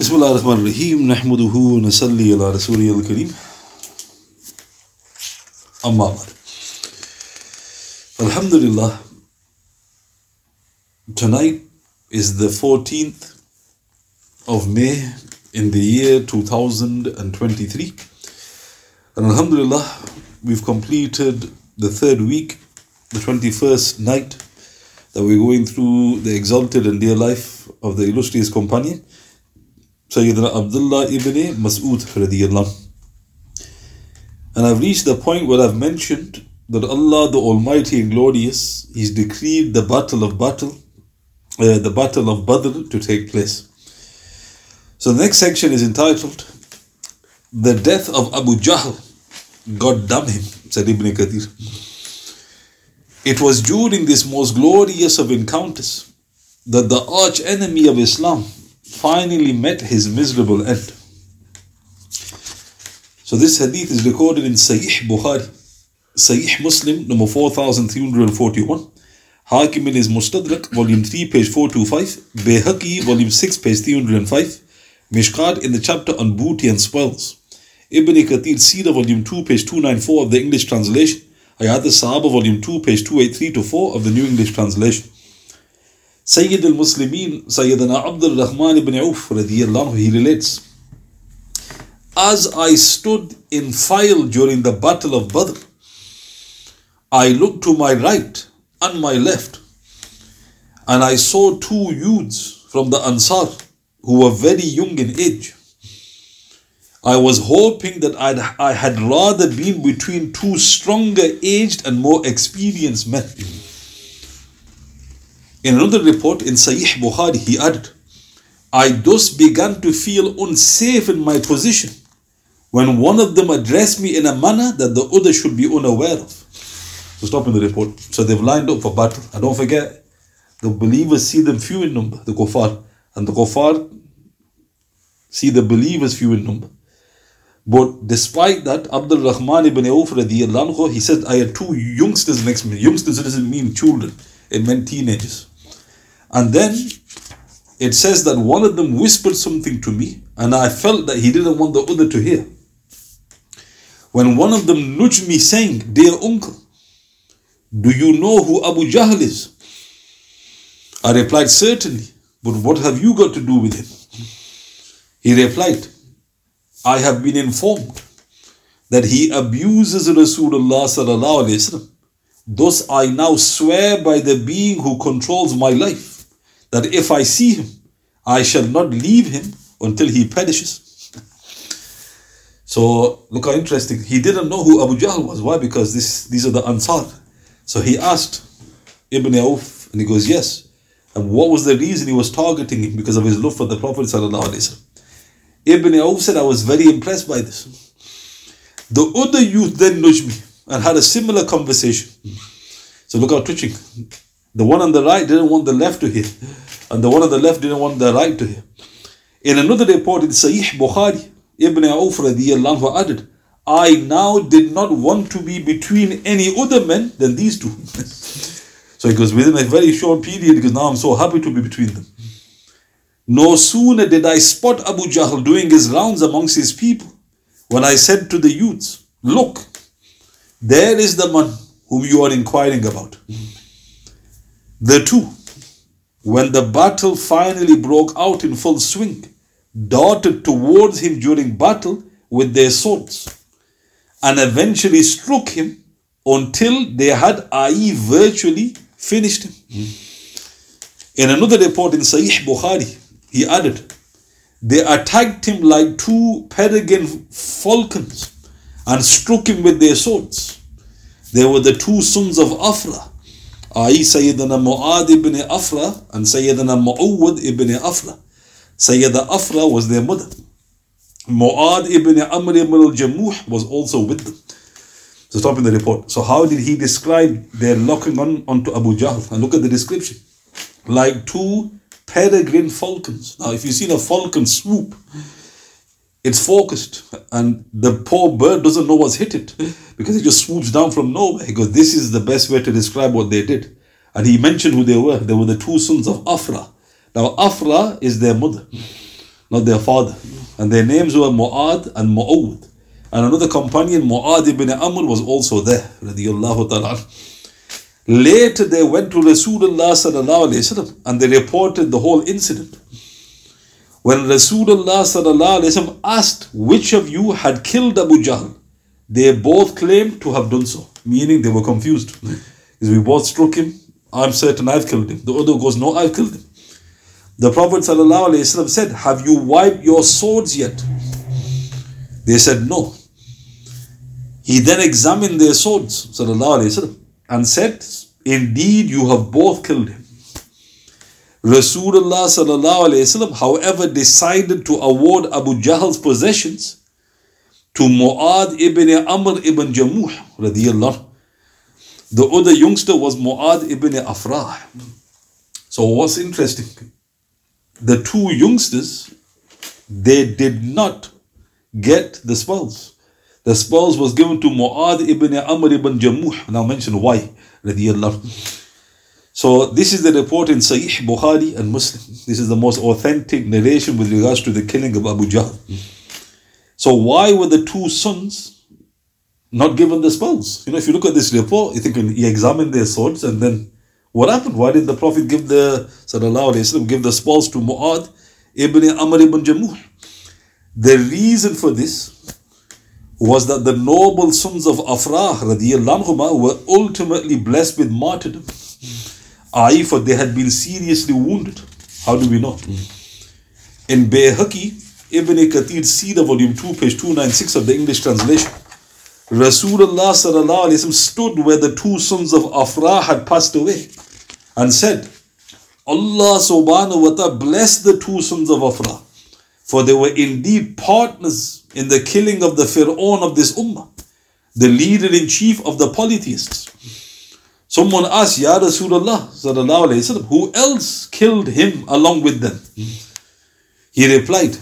بسم الله الرحمن الرحيم نحمده ونصلي على رسوله الكريم أما بعد Alhamdulillah tonight is the 14th of May in the year 2023 and Alhamdulillah we've completed the third week the 21st night that we're going through the exalted and dear life of the illustrious companion Sayyidina Abdullah ibn Mas'ud. And I've reached the point where I've mentioned that Allah the Almighty and Glorious, He's decreed the battle of battle, uh, the battle of Badr to take place. So the next section is entitled The Death of Abu Jahl. God damn him, said Ibn Kathir. It was during this most glorious of encounters that the arch enemy of Islam finally met his miserable end. So this hadith is recorded in Sahih Bukhari, Sahih Muslim, number 4341, Hakim in his Mustadrak, volume 3, page 425, Bayhaqi, volume 6, page 305, Mishkat in the chapter on booty and spoils, Ibn Kathir Sira, volume 2, page 294 of the English translation, Hayat al-Sahaba, volume 2, page 283 to 4 of the New English translation. Sayyid al-Muslimin, Sayyidina Abdul Rahman ibn Auf, anhu, he relates, As I stood in file during the battle of Badr, I looked to my right and my left, and I saw two youths from the Ansar who were very young in age. I was hoping that I'd, I had rather been between two stronger aged and more experienced men. In another report in Sahih Bukhari, he added, I thus began to feel unsafe in my position when one of them addressed me in a manner that the other should be unaware of. So stop in the report. So they've lined up for battle. And don't forget, the believers see them few in number, the kuffar. And the kuffar see the believers few in number. But despite that, Abdul Rahman ibn Auf anhu, he said, I had two youngsters next to me. Youngsters doesn't mean children, it meant teenagers. And then it says that one of them whispered something to me, and I felt that he didn't want the other to hear. When one of them nudged me, saying, Dear uncle, do you know who Abu Jahl is? I replied, Certainly, but what have you got to do with him? He replied, I have been informed that he abuses Rasulullah. Thus I now swear by the being who controls my life that if I see him, I shall not leave him until he perishes. so look how interesting. He didn't know who Abu Jahl was. Why? Because this these are the Ansar. So he asked Ibn Auf, and he goes, Yes. And what was the reason he was targeting him? Because of his love for the Prophet. Ibn Auf said, I was very impressed by this. The other youth then nudged me and had a similar conversation. So look how touching. The one on the right didn't want the left to hear, and the one on the left didn't want the right to hear. In another report in Sahih Bukhari, Ibn Auf radiallahu added, I now did not want to be between any other men than these two. so he goes, within a very short period, because now I'm so happy to be between them. No sooner did I spot Abu Jahl doing his rounds amongst his people when I said to the youths, Look, there is the man whom you are inquiring about. The two, when the battle finally broke out in full swing, darted towards him during battle with their swords and eventually struck him until they had, i.e., virtually finished him. In another report in Sahih Bukhari, he added, They attacked him like two peregrine falcons and struck him with their swords. They were the two sons of Afra, i.e. Sayyidina Mu'ad ibn Afra and Sayyidina Mu'awwad ibn Afra. Sayyida Afra was their mother. Mu'ad ibn Amr ibn al-Jamuh was also with them. So stop in the report. So how did he describe their locking on onto Abu Jahl? And look at the description. Like two peregrine falcons. Now if you've seen a falcon swoop, it's focused and the poor bird doesn't know what's hit it because it just swoops down from nowhere. He goes, this is the best way to describe what they did. And he mentioned who they were. They were the two sons of Afra. Now Afra is their mother. not their father. And their names were Mu'ad and Mu'awd. And another companion, Mu'ad ibn Amr, was also there. Radiallahu ta'ala. Later they went to Rasulullah sallallahu alaihi wasallam and they reported the whole incident. When Rasulullah asked which of you had killed Abu Jahl, they both claimed to have done so, meaning they were confused. Because we both struck him, I'm certain I've killed him. The other goes, No, I've killed him. The Prophet said, Have you wiped your swords yet? They said, No. He then examined their swords ﷺ, and said, Indeed, you have both killed him. Rasulullah sallallahu alayhi wasallam, however, decided to award Abu Jahl's possessions to Mu'ad ibn Amr ibn Jamuh radiyallahu. The other youngster was Mu'ad ibn Afrah. So what's interesting, the two youngsters, they did not get the spoils. The spoils was given to Mu'ad ibn Amr ibn Jamuh. Now mention why radiyallahu. So this is the report in Sahih Bukhari and Muslim. This is the most authentic narration with regards to the killing of Abu Jahl. So why were the two sons not given the spoils? You know, if you look at this report, you think he examined their swords and then what happened? Why did the Prophet give the Sallallahu Alaihi Wasallam give the spoils to Mu'ad ibn Amr ibn Jamuh? The reason for this was that the noble sons of Afrah anhuma, were ultimately blessed with martyrdom. I, for they had been seriously wounded. How do we know? Mm-hmm. In Bayhaqi, Ibn Kathir Sira, volume 2, page 296 of the English translation, Rasulullah stood where the two sons of Afrah had passed away and said, Allah subhanahu wa ta'ala bless the two sons of Afrah, for they were indeed partners in the killing of the Fir'aun of this ummah, the leader in chief of the polytheists. Someone asked, Ya Rasulullah, وسلم, who else killed him along with them? He replied,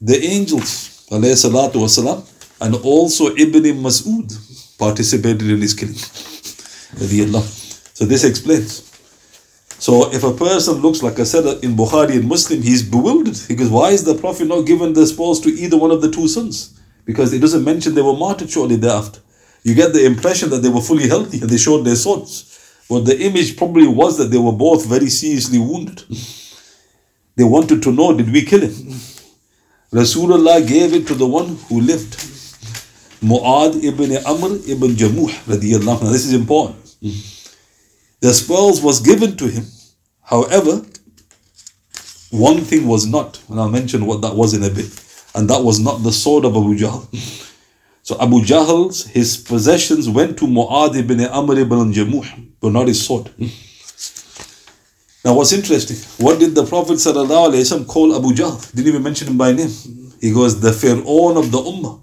The angels, والسلام, and also Ibn Mas'ud participated in his killing. So this explains. So if a person looks like I said in Bukhari and Muslim, he's bewildered. Because why is the Prophet not given the spoils to either one of the two sons? Because it doesn't mention they were martyred shortly thereafter. You get the impression that they were fully healthy and they showed their swords. But the image probably was that they were both very seriously wounded. They wanted to know, did we kill him? Rasulullah gave it to the one who lived. Mu'ad ibn Amr ibn Jamuh radiallahu This is important. The spoils was given to him. However, one thing was not, and I'll mention what that was in a bit, and that was not the sword of Abu Jahl. So Abu Jahl's, his possessions went to Mu'ad ibn Amr ibn Jamuh, but not his sword. Hmm. Now what's interesting, what did the Prophet ﷺ call Abu Jahl? Didn't even mention him by name. He goes, the Fir'aun of the Ummah,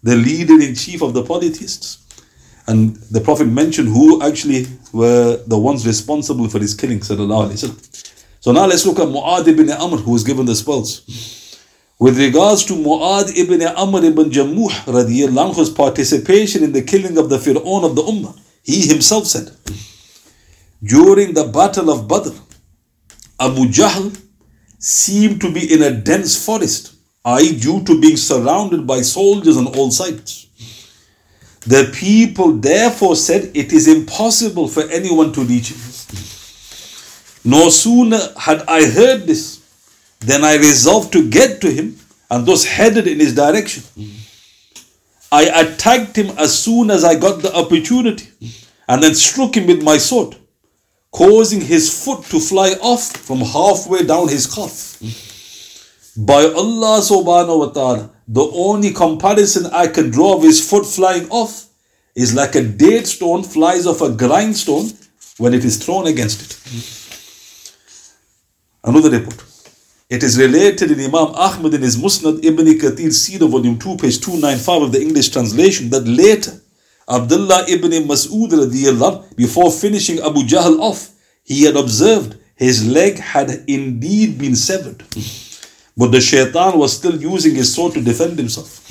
the leader in chief of the polytheists. And the Prophet mentioned who actually were the ones responsible for his killing. So now let's look at Mu'ad ibn Amr who was given the spoils. With regards to Mu'ad ibn Amr ibn Jamuh anhu's participation in the killing of the Fir'aun of the Ummah, he himself said, during the battle of Badr, Abu Jahl seemed to be in a dense forest, i.e., due to being surrounded by soldiers on all sides. The people therefore said, It is impossible for anyone to reach him. No sooner had I heard this than I resolved to get to him and thus headed in his direction. I attacked him as soon as I got the opportunity and then struck him with my sword, causing his foot to fly off from halfway down his calf. By Allah subhanahu wa ta'ala, the only comparison I can draw of his foot flying off is like a date stone flies off a grindstone when it is thrown against it. Another report. It is related in Imam Ahmad in his Musnad Ibn Kathir Sira, volume 2, page 295 of the English translation, that later Abdullah ibn Mas'ud al Adiyyallah, before finishing Abu Jahl off, he had observed his leg had indeed been severed. But the shaitan was still using his sword to defend himself.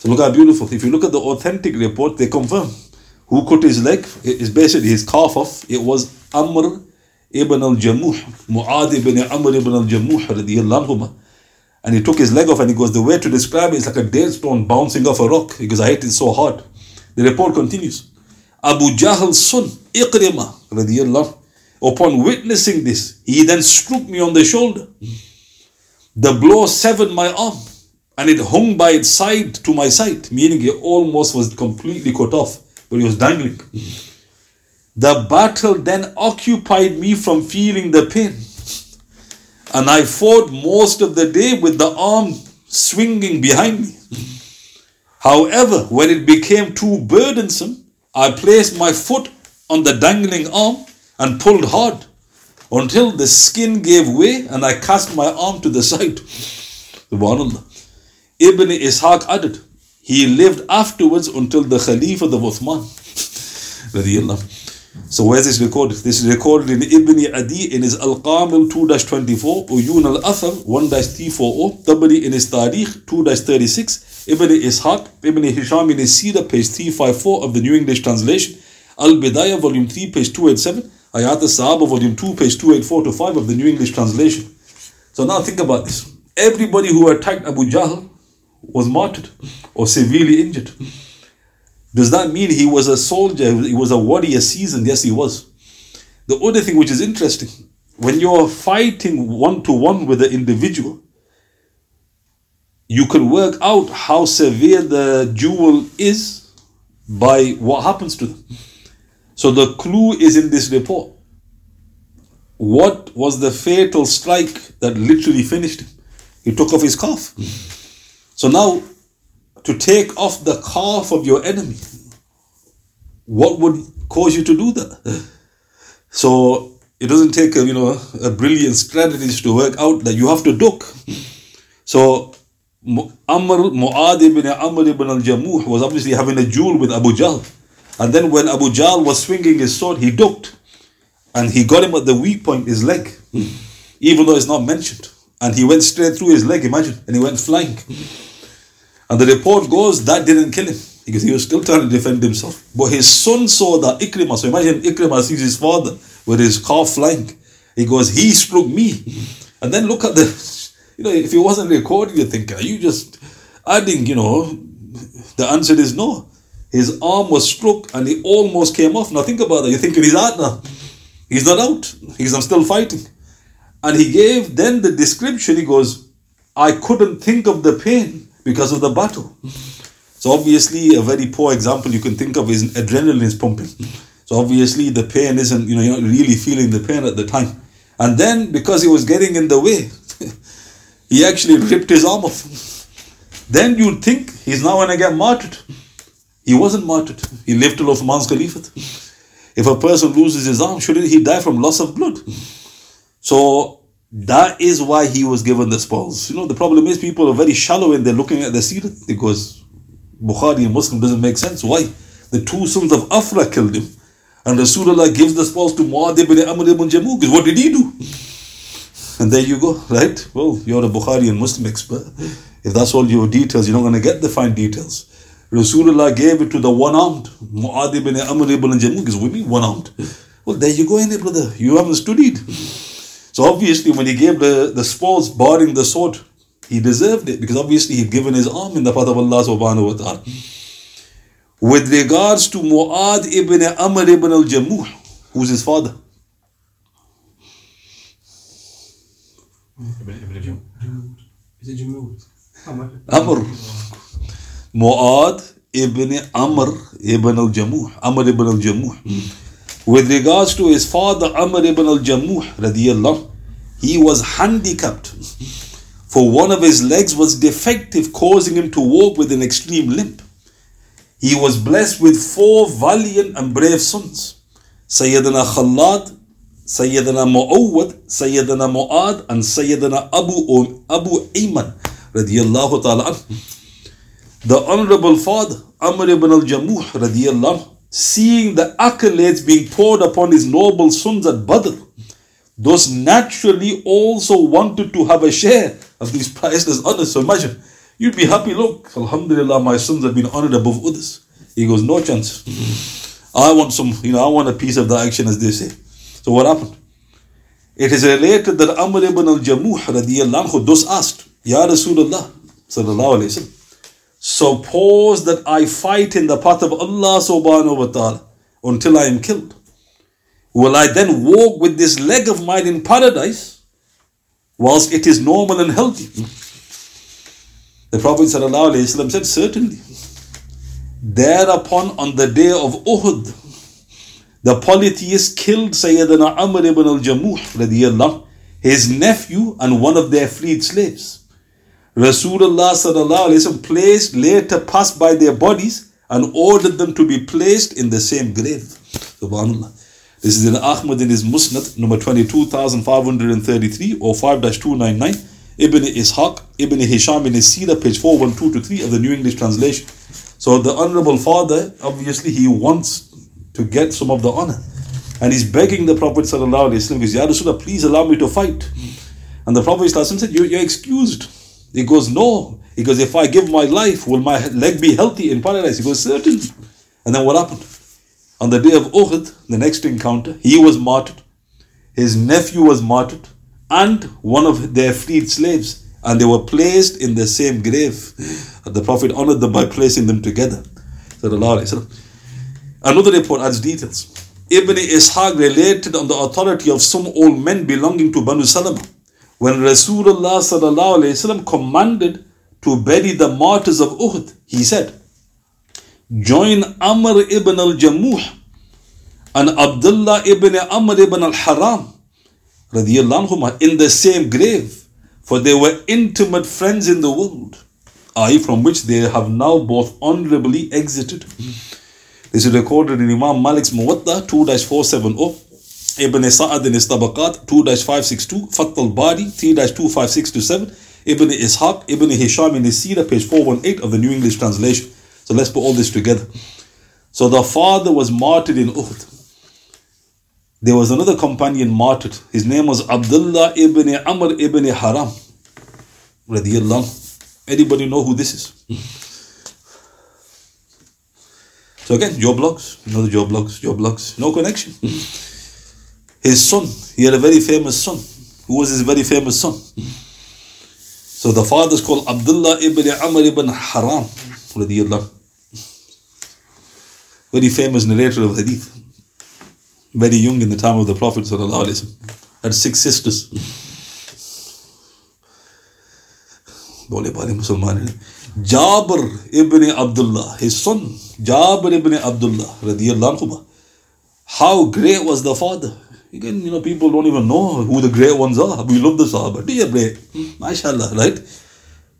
So look how beautiful. If you look at the authentic report, they confirm who cut his leg. It's basically his calf off. It was Amr ibn al-Jamuh, Mu'ad ibn Amr ibn al-Jamuh And he took his leg off and he goes, the way to describe it is like a dead stone bouncing off a rock because I hate it so hard. The report continues. Abu Jahl's son, Iqrimah, radiallahu, upon witnessing this, he then struck me on the shoulder. The blow severed my arm and it hung by its side to my side, meaning it almost was completely cut off, but it was dangling. The battle then occupied me from feeling the pain. And I fought most of the day with the arm swinging behind me. However, when it became too burdensome, I placed my foot on the dangling arm and pulled hard until the skin gave way and I cast my arm to the side. Subhanallah. Ibn Ishaq added, he lived afterwards until the Khalifa of the Uthman. So where is this recorded? This is recorded in Ibn Adi in his Al-Kamil 2-24, Uyun Al-Athar 1-340, Tabari in his Tarikh 2-36, Ibn Ishaq, Ibn Hisham in his Sirah page 354 of the New English Translation, Al-Bidayah volume 3 page 287, Hayat al-Sahaba volume 2 page 284 to 5 of the New English Translation. So now think about this. Everybody who attacked Abu Jahl was martyred or severely injured. Does that mean he was a soldier? He was a warrior seasoned? Yes, he was. The other thing which is interesting, when you're fighting one to one with an individual, you can work out how severe the duel is by what happens to them. So the clue is in this report. What was the fatal strike that literally finished him? He took off his calf. So now to take off the calf of your enemy. What would cause you to do that? So it doesn't take a you know a brilliant strategist to work out that you have to duck. So Amr Mu'ad ibn Amr ibn al-Jamuh was obviously having a duel with Abu Jahl. And then when Abu Jahl was swinging his sword, he ducked. And he got him at the weak point, his leg. Even though it's not mentioned. And he went straight through his leg, imagine. And he went flying. And the report goes that didn't kill him because he was still trying to defend himself. But his son saw that Ikrimah. So imagine Ikrimah sees his father with his calf flying. He goes, he struck me. And then look at the, you know, if it wasn't recorded, you think, are you just adding, you know, the answer is no. His arm was struck and he almost came off. Now think about that. You're thinking he's out now. He's not out. He's I'm still fighting. And he gave then the description. He goes, I couldn't think of the pain because of the battle. So obviously, a very poor example you can think of is adrenaline is pumping. So obviously, the pain isn't, you know, you're not really feeling the pain at the time. And then, because he was getting in the way, he actually ripped his arm off. Then you'd think he's now going to get martyred. He wasn't martyred. He lived till Uthman's caliphate. If a person loses his arm, shouldn't he die from loss of blood? So that is why he was given the spoils. You know, the problem is people are very shallow and they're looking at the seerah because Bukhari and Muslim doesn't make sense. Why? The two sons of Afra killed him. And Rasulullah gives the spoils to Muad ibn Amr ibn Jamuh. What did he do? And there you go, right? Well, you're a Bukhari and Muslim expert. If that's all your details, you're not going to get the fine details. Rasulullah gave it to the one-armed Muad ibn Amr ibn Jamuh. Because we mean one-armed. Well, there you go in brother. You haven't studied. So obviously, when he gave the, the spoils, barring the sword, he deserved it because obviously he'd given his arm in the path of Allah subhanahu wa ta'ala. With regards to Mu'ad ibn Amr ibn al-Jamuh, who's his father? Is it Jamud? Amr. Mu'ad ibn Amr ibn al-Jamuh. Amr ibn al-Jamuh. With regards to his father Amr ibn al-Jamuh, he was handicapped. For one of his legs was defective, causing him to walk with an extreme limp. He was blessed with four valiant and brave sons. Sayyidina Khalad, Sayyidina Mu'awwad, Sayyidina Mu'ad, and Sayyidina Abu, Abu Ayman, The honorable father, Amr ibn al-Jamuh, seeing the accolades being poured upon his noble sons at Badr, those naturally also wanted to have a share of these priceless honors. So imagine, you'd be happy, look, Alhamdulillah, my sons have been honored above others. He goes, no chance. I want some, you know, I want a piece of the action, as they say. So what happened? It is related that Amr ibn al-Jamuh radiallahu anhu thus asked, Ya Rasulullah, sallallahu alayhi suppose that I fight in the path of Allah subhanahu wa ta'ala until I am killed. Will I then walk with this leg of mine in paradise whilst it is normal and healthy? The Prophet said, Certainly. Thereupon, on the day of Uhud, the polytheist killed Sayyidina Amr ibn al Jamuh, his nephew and one of their freed slaves. Rasulullah ﷺ placed, later passed by their bodies and ordered them to be placed in the same grave. Subhanallah. This is in Ahmad in his Musnad, number 22,533 or 5 299. Ibn Ishaq, Ibn Hisham in his Sira, page 412 to 3 of the New English Translation. So the Honorable Father, obviously, he wants to get some of the honor. And he's begging the Prophet Sallallahu Wasallam, Ya Rasulullah, please allow me to fight. And the Prophet said, you're excused. He goes, No. He goes, If I give my life, will my leg be healthy in paradise? He goes, Certainly. And then what happened? On the day of Uhud, the next encounter, he was martyred, his nephew was martyred, and one of their freed slaves, and they were placed in the same grave. The Prophet honored them by placing them together. Another report adds details. Ibn Ishaq related on the authority of some old men belonging to Banu Salama when Rasulullah commanded to bury the martyrs of Uhud, he said, Join Amr ibn al Jamuh and Abdullah ibn Amr ibn al Haram in the same grave, for they were intimate friends in the world, i.e., from which they have now both honorably exited. This is recorded in Imam Malik's Muwatta 2 470. Ibn Sa'ad in his Tabaqat 2-562, Fath al-Bari 3-256-7, Ibn Ishaq, Ibn Hisham in his Sira, page 418 of the New English Translation. So let's put all this together. So the father was martyred in Uhud. There was another companion martyred. His name was Abdullah ibn Amr ibn Haram. Anybody know who this is? So again. You know the Joe Bloggs? Joe Bloggs. No connection his son. He had a very famous son. Who was his very famous son? So the father is called Abdullah ibn Amr ibn Haram. Very famous narrator of hadith. Very young in the time of the Prophet. Had six sisters. Jabir ibn Abdullah, his son, Jabir ibn Abdullah, how great was the father? Again, you know, people don't even know who the great ones are. We love the Sahaba. Dear great. MashaAllah, right?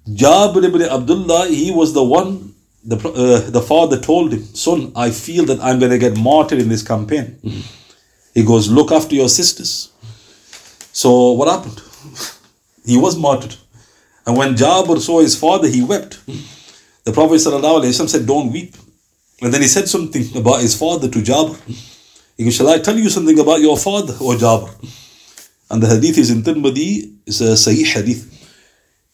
Jabir ibn Abdullah, he was the one, the, uh, the father told him, Son, I feel that I'm going to get martyred in this campaign. He goes, Look after your sisters. So, what happened? he was martyred. And when Jabir saw his father, he wept. The Prophet said, Don't weep. And then he said something about his father to Jabir. Shall I tell you something about your father, O Jabir? And the hadith is in Tirmidhi, it's a Sahih hadith.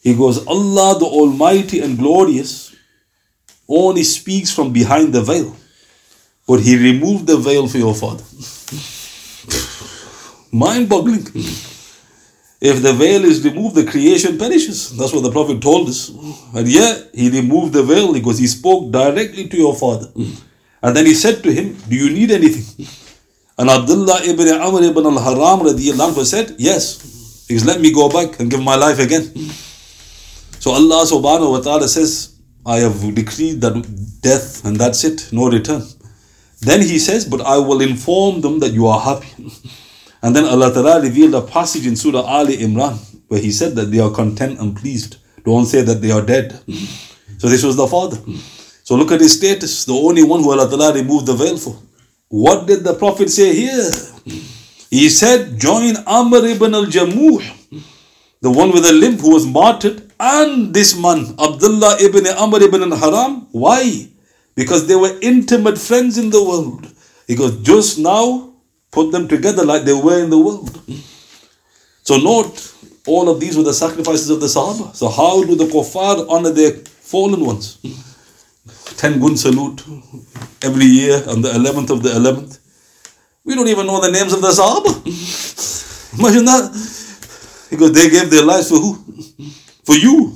He goes, Allah the Almighty and Glorious only speaks from behind the veil. But He removed the veil for your father. Mind boggling. If the veil is removed, the creation perishes. That's what the Prophet told us. And yet, he removed the veil because he spoke directly to your father. And then he said to him, Do you need anything? And Abdullah ibn Amr ibn al-Haram radiallahu said, Yes. Says, Let me go back and give my life again. So Allah subhanahu wa ta'ala says, I have decreed that death and that's it, no return. Then he says, But I will inform them that you are happy. And then Allah Ta'ala revealed a passage in Surah Ali Imran where He said that they are content and pleased. Don't say that they are dead. So this was the father. So look at his status, the only one who Allah Ta'ala removed the veil for. What did the Prophet say here? He said, Join Amr ibn al Jamuh, the one with a limp who was martyred, and this man, Abdullah ibn Amr ibn al Haram. Why? Because they were intimate friends in the world. He goes, Just now, put them together like they were in the world. So, note, all of these were the sacrifices of the Sahaba. So, how do the kuffar honor their fallen ones? 10 gun salute every year on the 11th of the 11th. We don't even know the names of the Sahaba. Imagine that. Because they gave their lives for who? for you,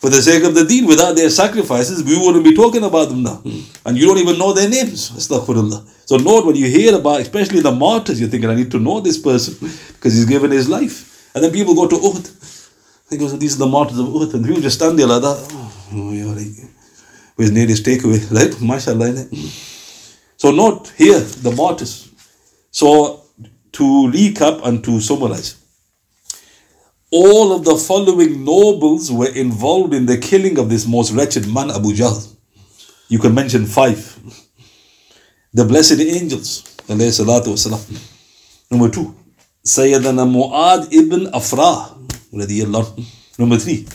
for the sake of the deen. Without their sacrifices, we wouldn't be talking about them now. And you don't even know their names. Astaghfirullah. So note when you hear about, especially the martyrs, you're thinking, I need to know this person because he's given his life. And then people go to Uhud. He goes, these are the martyrs of Uhud. And people just stand there like that. Oh, where's nearest takeaway? Right? MashaAllah. innit? Hmm. So note here, the martyrs. So to recap and to summarize, all of the following nobles were involved in the killing of this most wretched man, Abu Jahl. You can mention five. The blessed angels, wasalam. Number two, Sayyidina Mu'ad ibn Afra. Number three,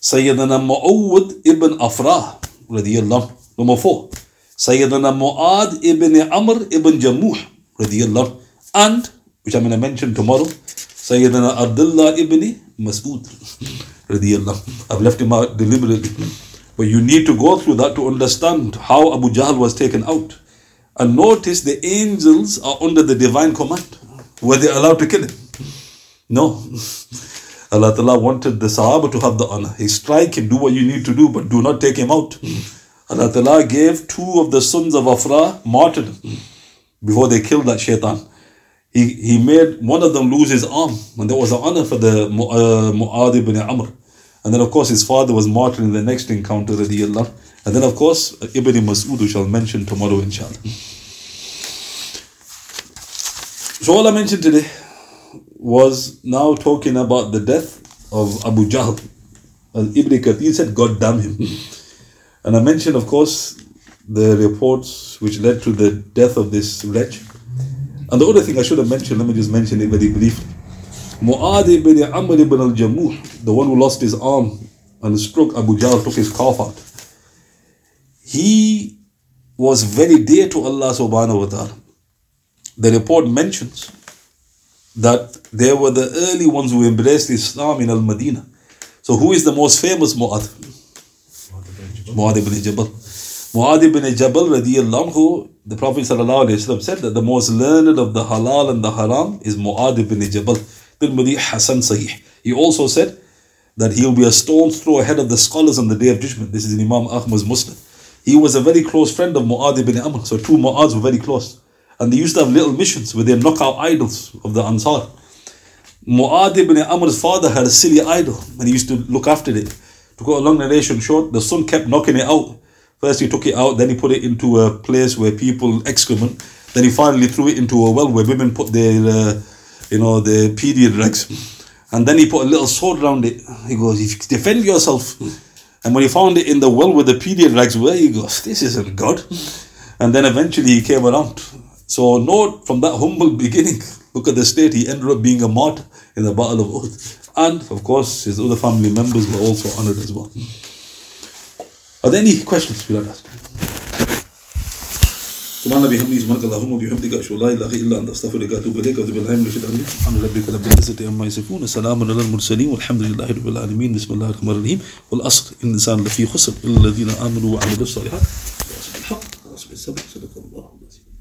Sayyidina Mu'awwad ibn Afrah, radiyallahu. Number four, Sayyidina Mu'ad ibn Amr ibn Jamuh, radiyallahu. And, which I'm going to mention tomorrow, Sayyidina Abdullah ibn Mas'ud, radiyallahu. I've left him out deliberately. But you need to go through that to understand how Abu Jahl was taken out. And notice the angels are under the divine command. Were they allowed to kill him? No. Allah Ta'ala wanted the Sahaba to have the honor. He strike him, do what you need to do, but do not take him out. Allah Ta'ala gave two of the sons of Afra martyrdom before they killed that shaitan. He, he made one of them lose his arm, and that was an honor for the uh, Mu'adh ibn Amr. And then, of course, his father was martyred in the next encounter, radiallahu. And then, of course, Ibn Mas'ud, we shall mention tomorrow, inshallah. So, all I mentioned today was now talking about the death of Abu Jahl. As Ibn Kathir said, God damn him. And I mentioned, of course, the reports which led to the death of this wretch. And the other thing I should have mentioned, let me just mention it very briefly. Mu'ad ibn Amr ibn al-Jamuh, the one who lost his arm and struck Abu Jahl, took his calf out. He was very dear to Allah subhanahu wa ta'ala. The report mentions that they were the early ones who embraced Islam in Al-Madinah. So who is the most famous Mu'adh? Mu'adh ibn Jabal. Mu'adh ibn Jabal radiyallahu anhu, the Prophet wa said that the most learned of the halal and the haram is Mu'adh ibn Jabal. Tirmidhi Hasan Sahih. He also said that he will be a stone's throw ahead of the scholars on the day of judgment. This is Imam Ahmad's Musnad. He was a very close friend of Mu'adh ibn Amr. So two Mu'adhs were very close. And they used to have little missions where they knock out idols of the Ansar. Mu'adh ibn Amr's father had a silly idol and he used to look after it. To go a long narration short, the son kept knocking it out. First he took it out, then he put it into a place where people excrement. Then he finally threw it into a well where women put their, uh, you know, their period rags. And then he put a little sword around it. He goes, "If you defend yourself." And when he found it in the well where the period rags were, he goes, "This isn't God." And then eventually he came around. So note from that humble beginning, look at the state. He ended up being a martyr in the Battle of Uhud. And of course, his other family members were also honored as well. Are there any questions we like ask? سبحان الله بحمده سبحانك اللهم وبحمدك اشهد ان لا اله الا انت استغفرك واتوب اليك واتوب اليه من الشيطان الرجيم سبحان ربك رب العزه عما يصفون سلام على المرسلين والحمد لله رب العالمين بسم الله الرحمن الرحيم والاصل ان الانسان لفي خسر الا الذين امنوا وعملوا الصالحات وصدق الحق وصدق الصبر صدق الله